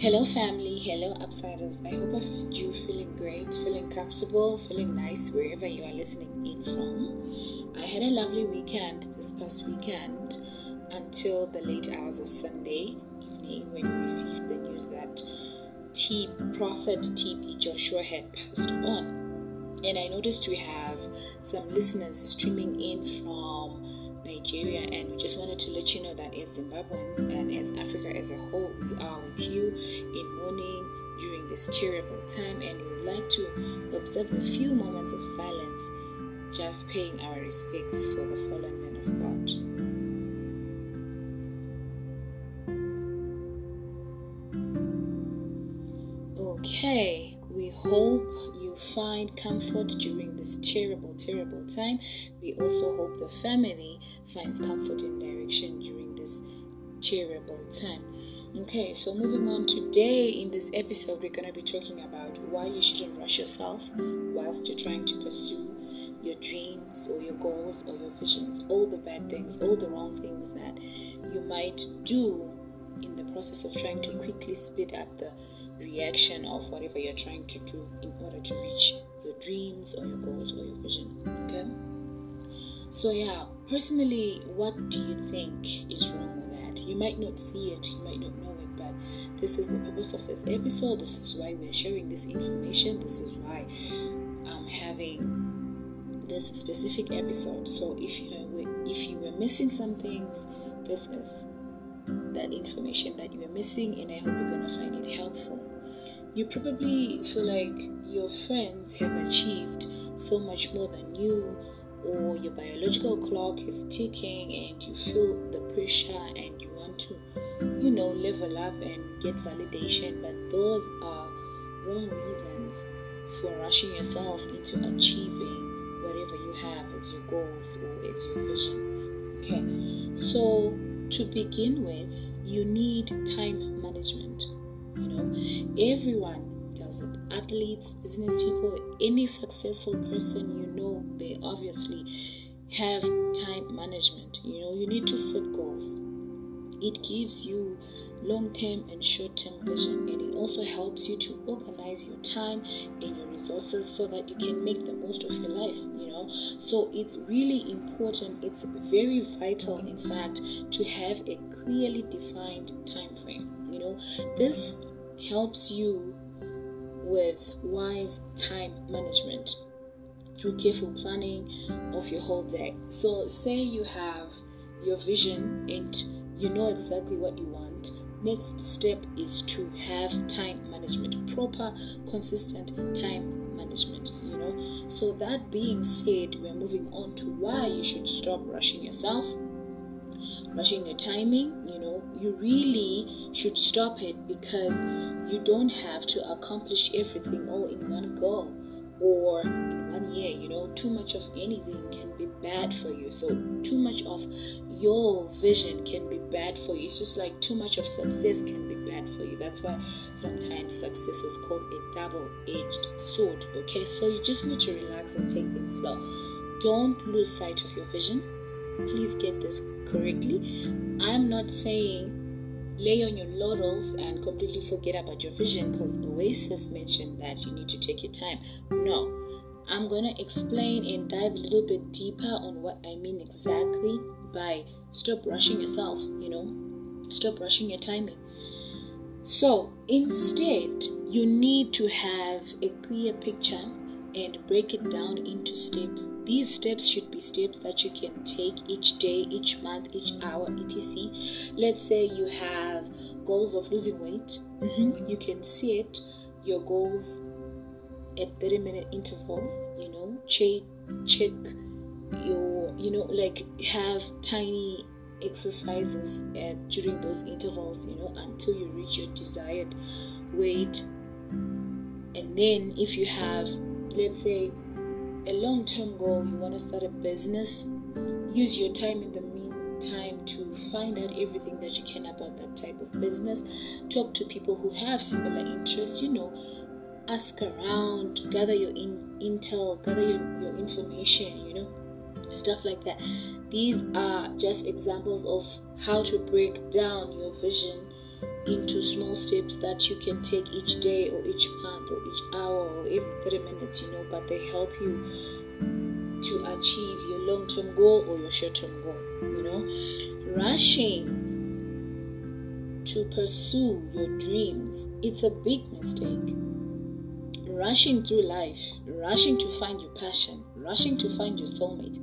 Hello, family. Hello, Upsiders. I hope I find you feeling great, feeling comfortable, feeling nice wherever you are listening in from. I had a lovely weekend this past weekend until the late hours of Sunday evening when we received the news that T Prophet TB Joshua had passed on. And I noticed we have some listeners streaming in from Nigeria, and we just wanted to let you know that as Zimbabweans and as Africa as a whole, we are with you in mourning during this terrible time, and we would like to observe a few moments of silence, just paying our respects for the fallen men of God. Okay, we hope you find comfort during this terrible, terrible time. We also hope the family finds comfort and direction during this terrible time. Okay, so moving on today in this episode, we're going to be talking about why you shouldn't rush yourself whilst you're trying to pursue your dreams or your goals or your visions, all the bad things, all the wrong things that you might do in the process of trying to quickly speed up the reaction of whatever you're trying to do in order to reach your dreams or your goals or your vision. Okay? So, yeah, personally, what do you think is wrong with that? You might not see it, you might not know it, but this is the purpose of this episode. This is why we're sharing this information. This is why I'm having this specific episode. So, if you if you were missing some things, this is that information that you were missing, and I hope you're gonna find it helpful. You probably feel like your friends have achieved so much more than you or your biological clock is ticking and you feel the pressure and you want to, you know, level up and get validation, but those are wrong reasons for rushing yourself into achieving whatever you have as your goals or as your vision. Okay, so to begin with, you need time management. You know, everyone athletes, business people, any successful person you know, they obviously have time management. You know, you need to set goals. It gives you long term and short term vision, and it also helps you to organize your time and your resources so that you can make the most of your life. You know, so it's really important, it's very vital, in fact, to have a clearly defined time frame. You know, this helps you with wise time management through careful planning of your whole day. So, say you have your vision and you know exactly what you want. Next step is to have time management, proper, consistent time management. You know, so that being said, we're moving on to why you should stop rushing yourself, rushing your timing. You know, you really should stop it because you don't have to accomplish everything all in one go or in one year. You know, too much of anything can be bad for you. So, too much of your vision can be bad for you. It's just like too much of success can be bad for you. That's why sometimes success is called a double edged sword. Okay, so you just need to relax and take things slow. Don't lose sight of your vision. Please get this correctly. I'm not saying lay on your laurels and completely forget about your vision because Oasis mentioned that you need to take your time. No, I'm going to explain and dive a little bit deeper on what I mean exactly by stop rushing yourself, you know, stop rushing your timing. So instead, you need to have a clear picture and break it down into steps. These steps should be steps that you can take each day, each month, each hour, etc. Let's say you have goals of losing weight, mm-hmm. you can set your goals at 30 minute intervals, you know, check, check your, you know, like have tiny exercises at, during those intervals, you know, until you reach your desired weight. And then if you have let's say a long term goal, you want to start a business, use your time in the meantime to find out everything that you can about that type of business. Talk to people who have similar interests, you know, ask around, gather your in, intel, gather your, your information, you know, stuff like that. These are just examples of how to break down your vision into small steps that you can take each day or each month or each hour or every 30 minutes, you know, but they help you to achieve your long term goal or your short term goal, you know. Rushing to pursue your dreams, it's a big mistake. Rushing through life, rushing to find your passion, rushing to find your soulmate.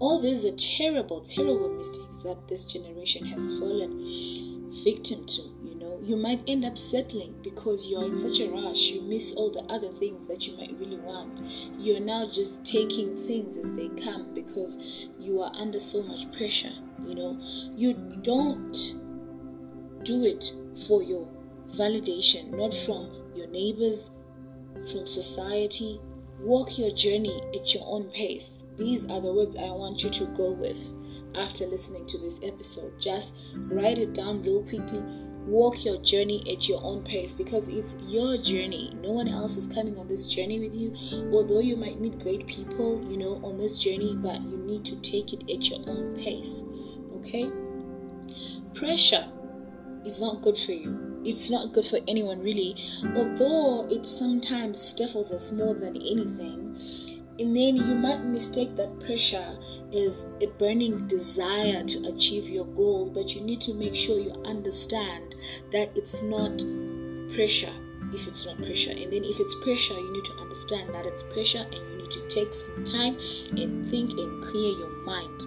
All these are terrible, terrible mistakes that this generation has fallen victim to. You might end up settling because you're in such a rush. You miss all the other things that you might really want. You're now just taking things as they come because you are under so much pressure. You know, you don't do it for your validation, not from your neighbors, from society. Walk your journey at your own pace. These are the words I want you to go with after listening to this episode. Just write it down real quickly. Walk your journey at your own pace because it's your journey. No one else is coming on this journey with you. Although you might meet great people, you know, on this journey, but you need to take it at your own pace. Okay? Pressure is not good for you. It's not good for anyone, really. Although it sometimes stifles us more than anything. And then you might mistake that pressure as a burning desire to achieve your goal, but you need to make sure you understand that it's not pressure if it's not pressure. And then if it's pressure, you need to understand that it's pressure and you to take some time and think and clear your mind.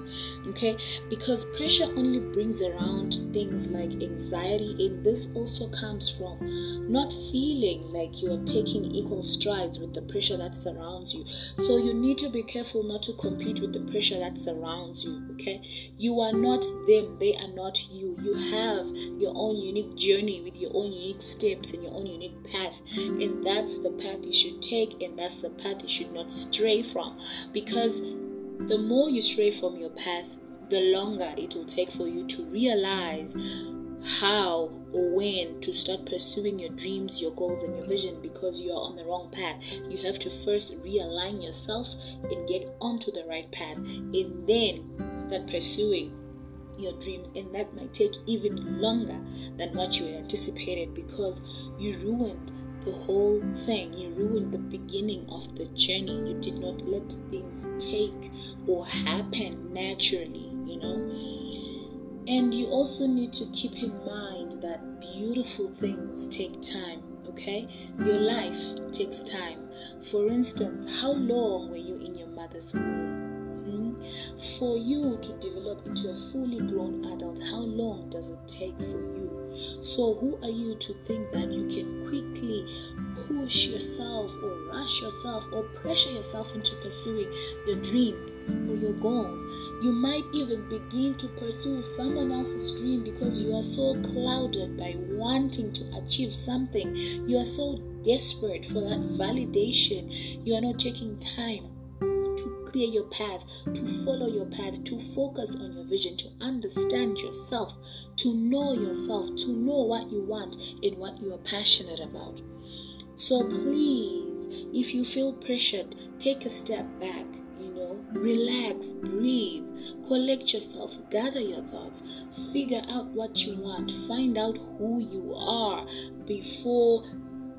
Okay? Because pressure only brings around things like anxiety, and this also comes from not feeling like you're taking equal strides with the pressure that surrounds you. So you need to be careful not to compete with the pressure that surrounds you. Okay? You are not them, they are not you. You have your own unique journey with your own unique steps and your own unique path. And that's the path you should take, and that's the path you should not stray from. Because the more you stray from your path, the longer it will take for you to realize how or when to start pursuing your dreams, your goals, and your vision because you are on the wrong path. You have to first realign yourself and get onto the right path, and then start pursuing your dreams. And that might take even longer than what you anticipated because you ruined the whole thing. You ruined the beginning of the journey. You did not let things take or happen naturally, you know. And you also need to keep in mind that beautiful things take time, okay? Your life takes time. For instance, how long were you in your mother's womb? Hmm? For you to develop into a fully grown adult, how long does it take for you? So, who are you to think that you can quickly push yourself or rush yourself or pressure yourself into pursuing your dreams or your goals? You might even begin to pursue someone else's dream because you are so clouded by wanting to achieve something. You are so desperate for that validation. You are not taking time clear your path, to follow your path, to focus on your vision, to understand yourself, to know yourself, to know what you want and what you are passionate about. So please, if you feel pressured, take a step back, you know, relax, breathe, collect yourself, gather your thoughts, figure out what you want, find out who you are before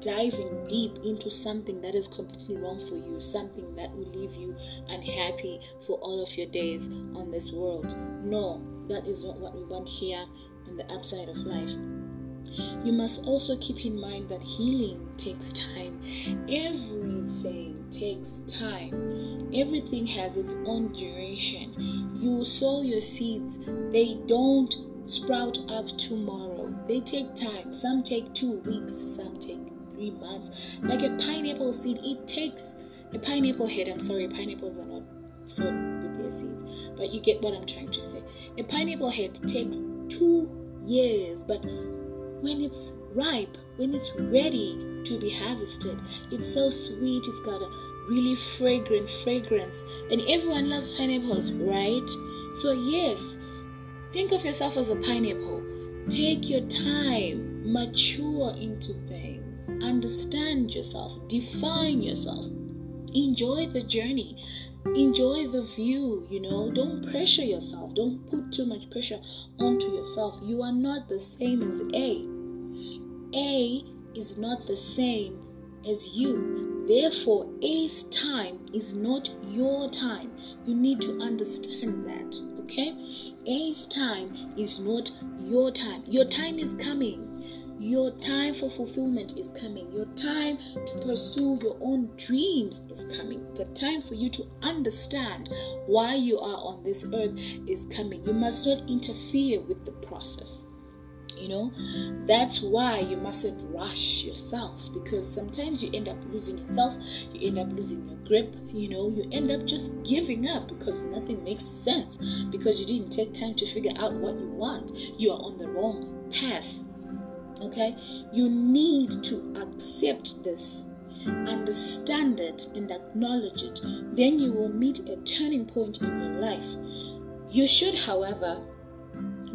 diving deep into something that is completely wrong for you, something that will leave you unhappy for all of your days on this world. No, that is not what we want here on the upside of life. You must also keep in mind that healing takes time. Everything takes time. Everything has its own duration. You sow your seeds, they don't sprout up tomorrow. They take time. Some take two weeks, some take three months. Like a pineapple seed, it takes a pineapple head. I'm sorry, pineapples are not sown with their seeds, but you get what I'm trying to say. A pineapple head takes two years, but when it's ripe, when it's ready to be harvested, it's so sweet. It's got a really fragrant fragrance, and everyone loves pineapples, right? So yes, think of yourself as a pineapple. Take your time, mature into things understand yourself, define yourself, enjoy the journey, enjoy the view. You know, don't pressure yourself, don't put too much pressure onto yourself. You are not the same as A. A is not the same as you. Therefore, A's time is not your time. You need to understand that. Okay? A's time is not your time. Your time is coming. Your time for fulfillment is coming. Your time to pursue your own dreams is coming. The time for you to understand why you are on this earth is coming. You must not interfere with the process. You know, that's why you mustn't rush yourself because sometimes you end up losing yourself, you end up losing your grip, you know, you end up just giving up because nothing makes sense because you didn't take time to figure out what you want. You are on the wrong path. Okay, you need to accept this understand it and acknowledge it, then you will meet a turning point in your life. You should, however,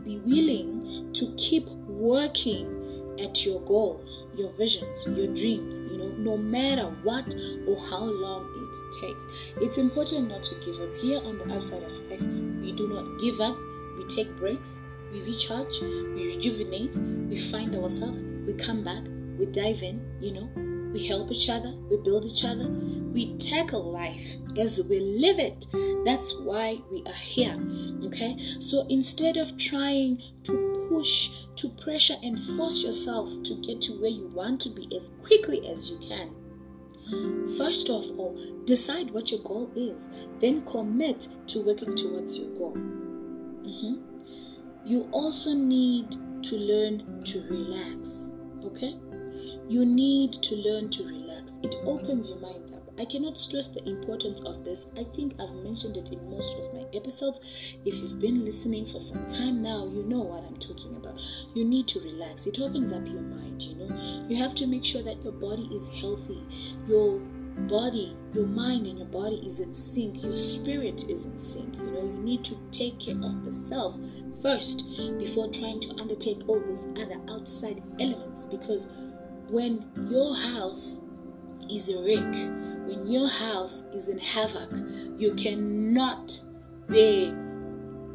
be willing to keep working at your goals, your visions, your dreams, you know, no matter what or how long it takes. It's important not to give up. Here on the upside of life, we do not give up, we take breaks, we recharge, we rejuvenate, we find ourselves, we come back, we dive in, you know, we help each other, we build each other, we tackle life as we live it. That's why we are here. Okay? So instead of trying to push, to pressure, and force yourself to get to where you want to be as quickly as you can, First of all, decide what your goal is, then commit to working towards your goal. Mm-hmm. You also need to learn to relax, okay? You need to learn to relax. It opens your mind up. I cannot stress the importance of this. I think I've mentioned it in most of my episodes. If you've been listening for some time now, you know what I'm talking about. You need to relax. It opens up your mind, you know. You have to make sure that your body is healthy. Your body, your mind and your body is in sync. Your spirit is in sync. You know, you need to take care of the self first before trying to undertake all these other outside elements because when your house is a wreck when your house is in havoc, you cannot bear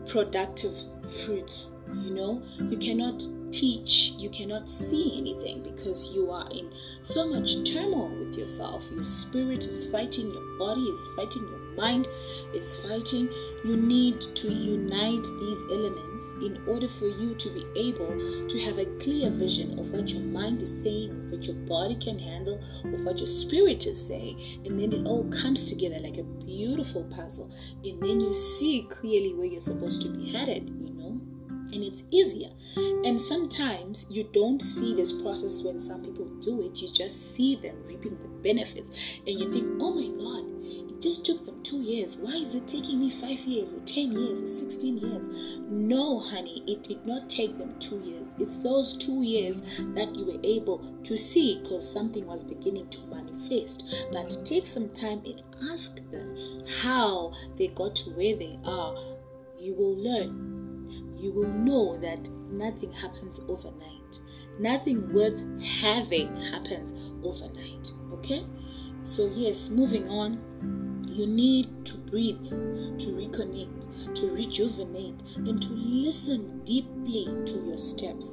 productive fruits. You know, you cannot teach, you cannot see anything because you are in so much turmoil with yourself. Your spirit is fighting, your body is fighting, your mind is fighting. You need to unite these elements in order for you to be able to have a clear vision of what your mind is saying, of what your body can handle, of what your spirit is saying. And then it all comes together like a beautiful puzzle. And then you see clearly where you're supposed to be headed? And it's easier. And sometimes you don't see this process when some people do it, you just see them reaping the benefits, and you think, oh my god, it just took them two years. Why is it taking me five years, or 10 years, or 16 years? No, honey, it did not take them two years. It's those two years that you were able to see because something was beginning to manifest. But take some time and ask them how they got to where they are. You will learn you will know that nothing happens overnight. Nothing worth having happens overnight. Okay? So, yes, moving on, you need to breathe, to reconnect, to rejuvenate, and to listen deeply to your steps.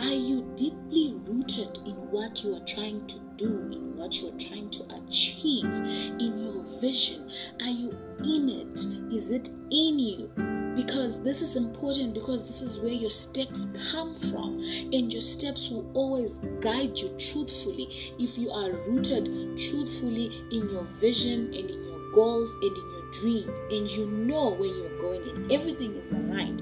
Are you deeply rooted in what you are trying to do, in what you are trying to achieve, in your vision? Are you in it? Is it in you? because this is important because this is where your steps come from and your steps will always guide you truthfully if you are rooted truthfully in your vision and in your goals and in your dreams and you know where you're going and everything is aligned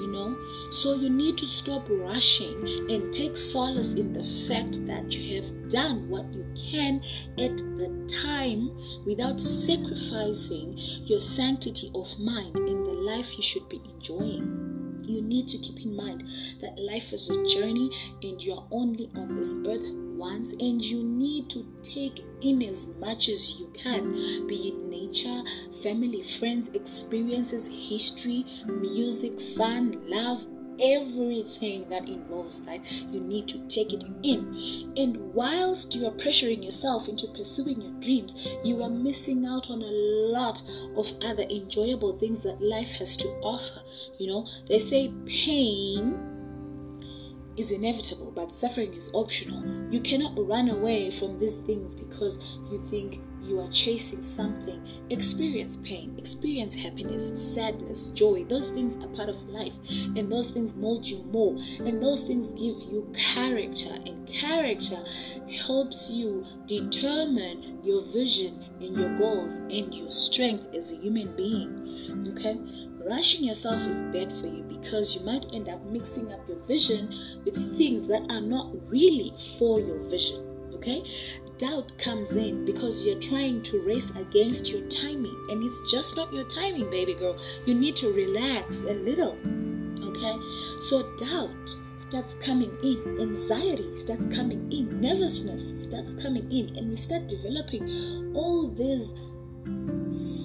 you know? So you need to stop rushing and take solace in the fact that you have done what you can at the time without sacrificing your sanctity of mind in the life you should be enjoying. You need to keep in mind that life is a journey and you are only on this earth once and you need to take in as much as you can be it nature family friends experiences history music fun love everything that involves life, you need to take it in. And whilst you are pressuring yourself into pursuing your dreams, you are missing out on a lot of other enjoyable things that life has to offer. You know, they say pain is inevitable, but suffering is optional. You cannot run away from these things because you think you are chasing something. Experience pain, experience happiness, sadness, joy. Those things are part of life, and those things mold you more, and those things give you character, and character helps you determine your vision and your goals and your strength as a human being. Okay? Rushing yourself is bad for you because you might end up mixing up your vision with things that are not really for your vision. Okay? Doubt comes in because you're trying to race against your timing, and it's just not your timing, baby girl. You need to relax a little. Okay? So, doubt starts coming in, anxiety starts coming in, nervousness starts coming in, and we start developing all these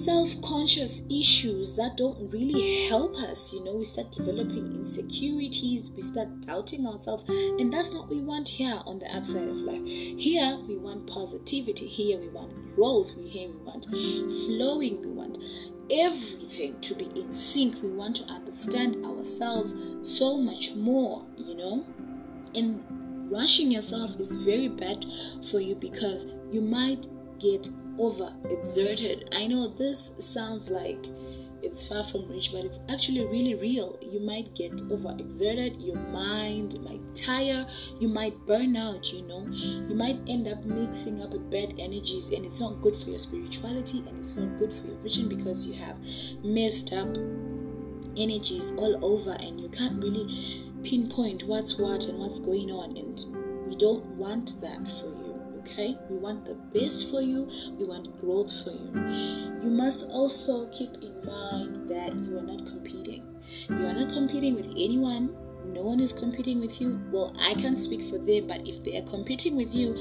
self conscious issues that don't really help us. You know, we start developing insecurities, we start doubting ourselves, and that's not what we want here on the upside of life. Here, we want positivity, here, we want growth, here, we want flowing, we want everything to be in sync. We want to understand ourselves so much more, you know, and rushing yourself is very bad for you because you might get over exerted. I know this sounds like it's far from rich, but it's actually really real. You might get over exerted, your mind might tire, you might burn out, you know, you might end up mixing up with bad energies, and it's not good for your spirituality and it's not good for your vision because you have messed up energies all over and you can't really pinpoint what's what and what's going on, and we don't want that for okay? We want the best for you, we want growth for you. You must also keep in mind that you are not competing. You are not competing with anyone. No one is competing with you. Well, I can't speak for them, but if they are competing with you,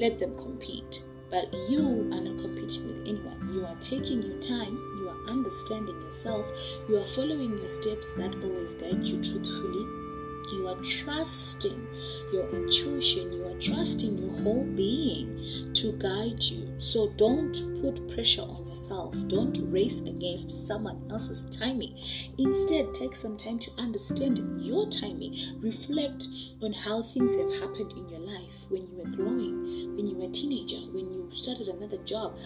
let them compete. But you are not competing with anyone. You are taking your time, you are understanding yourself, you are following your steps that always guide you truthfully you are trusting your intuition, you are trusting your whole being to guide you. So don't put pressure on yourself, don't race against someone else's timing. Instead, take some time to understand your timing, reflect on how things have happened in your life when you were growing, when you were a teenager, when you started another job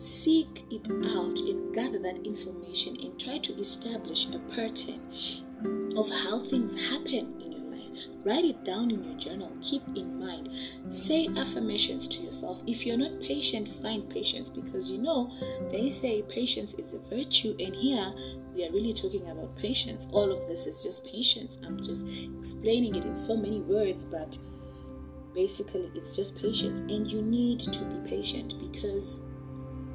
seek it out and gather that information and try to establish a pattern of how things happen in your life. Write it down in your journal. Keep in mind. Say affirmations to yourself. If you're not patient, find patience because you know they say patience is a virtue, and here we are really talking about patience. All of this is just patience. I'm just explaining it in so many words, but basically it's just patience, and you need to be patient because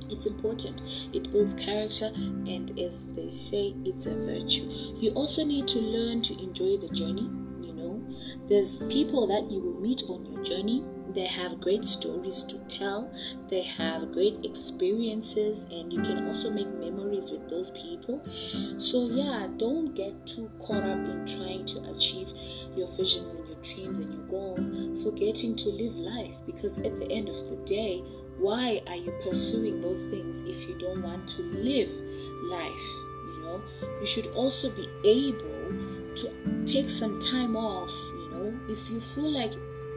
it's important. It builds character and as they say it's a virtue. You also need to learn to enjoy the journey You know, there's people that you will meet on your journey. They have great stories to tell, they have great experiences, and you can also make memories with those people. So, yeah, don't get too caught up in trying to achieve your visions and your dreams and your goals, forgetting to live life because at the end of the day, why are you pursuing those things if you don't want to live life? You know, you should also be able to take some time off You know, if you feel like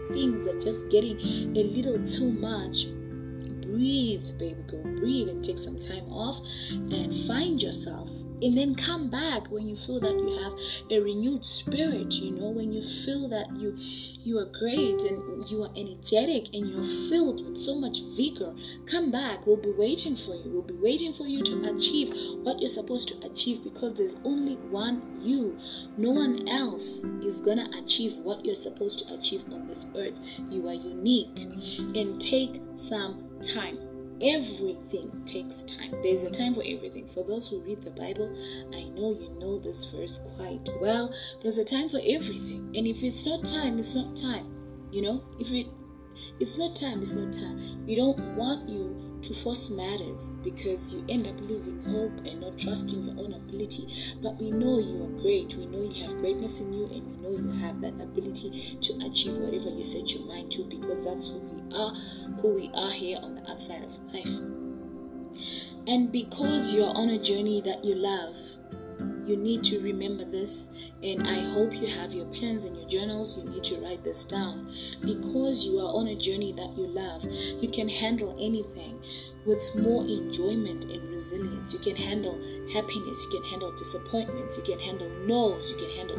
things are just getting a little too much, breathe, baby girl, breathe and take some time off and find yourself and then come back when you feel that you have a renewed spirit you know when you feel that you you are great and you are energetic and you're filled with so much vigor come back. We'll be waiting for you. We'll be waiting for you to achieve what you're supposed to achieve because there's only one you. No one else is gonna achieve what you're supposed to achieve on this earth. You are unique. And take some time Everything takes time. There's a time for everything. For those who read the Bible, I know you know this verse quite well. There's a time for everything. And if it's not time, it's not time. You know, if it it's not time, it's not time. We don't want you to force matters because you end up losing hope and not trusting your own ability. But we know you are great. We know you have greatness in you, and we know you have that ability to achieve whatever you set your mind to because that's who we are, who we are here on the upside of life. And because you're on a journey that you love, you need to remember this, and I hope you have your pens and your journals. You need to write this down because you are on a journey that you love. You can handle anything with more enjoyment and resilience. You can handle happiness, you can handle disappointments, you can handle no's, you can handle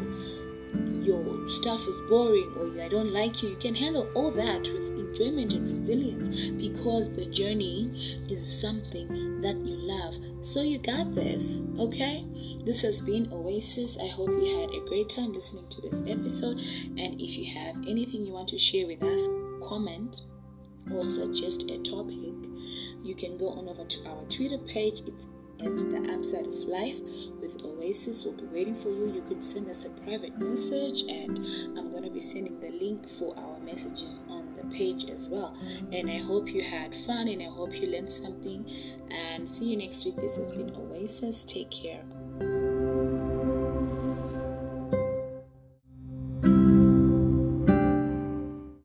your stuff is boring or I don't like you. You can handle all that with enjoyment and resilience because the journey is something that you love. So you got this, okay? This has been Oasis. I hope you had a great time listening to this episode. And if you have anything you want to share with us, comment or suggest a topic, you can go on over to our Twitter page. It's at the upside of life with Oasis will be waiting for you. You could send us a private message, and I'm going to be sending the link for our messages on the page as well. And I hope you had fun and I hope you learned something. And see you next week. This has been Oasis. Take care.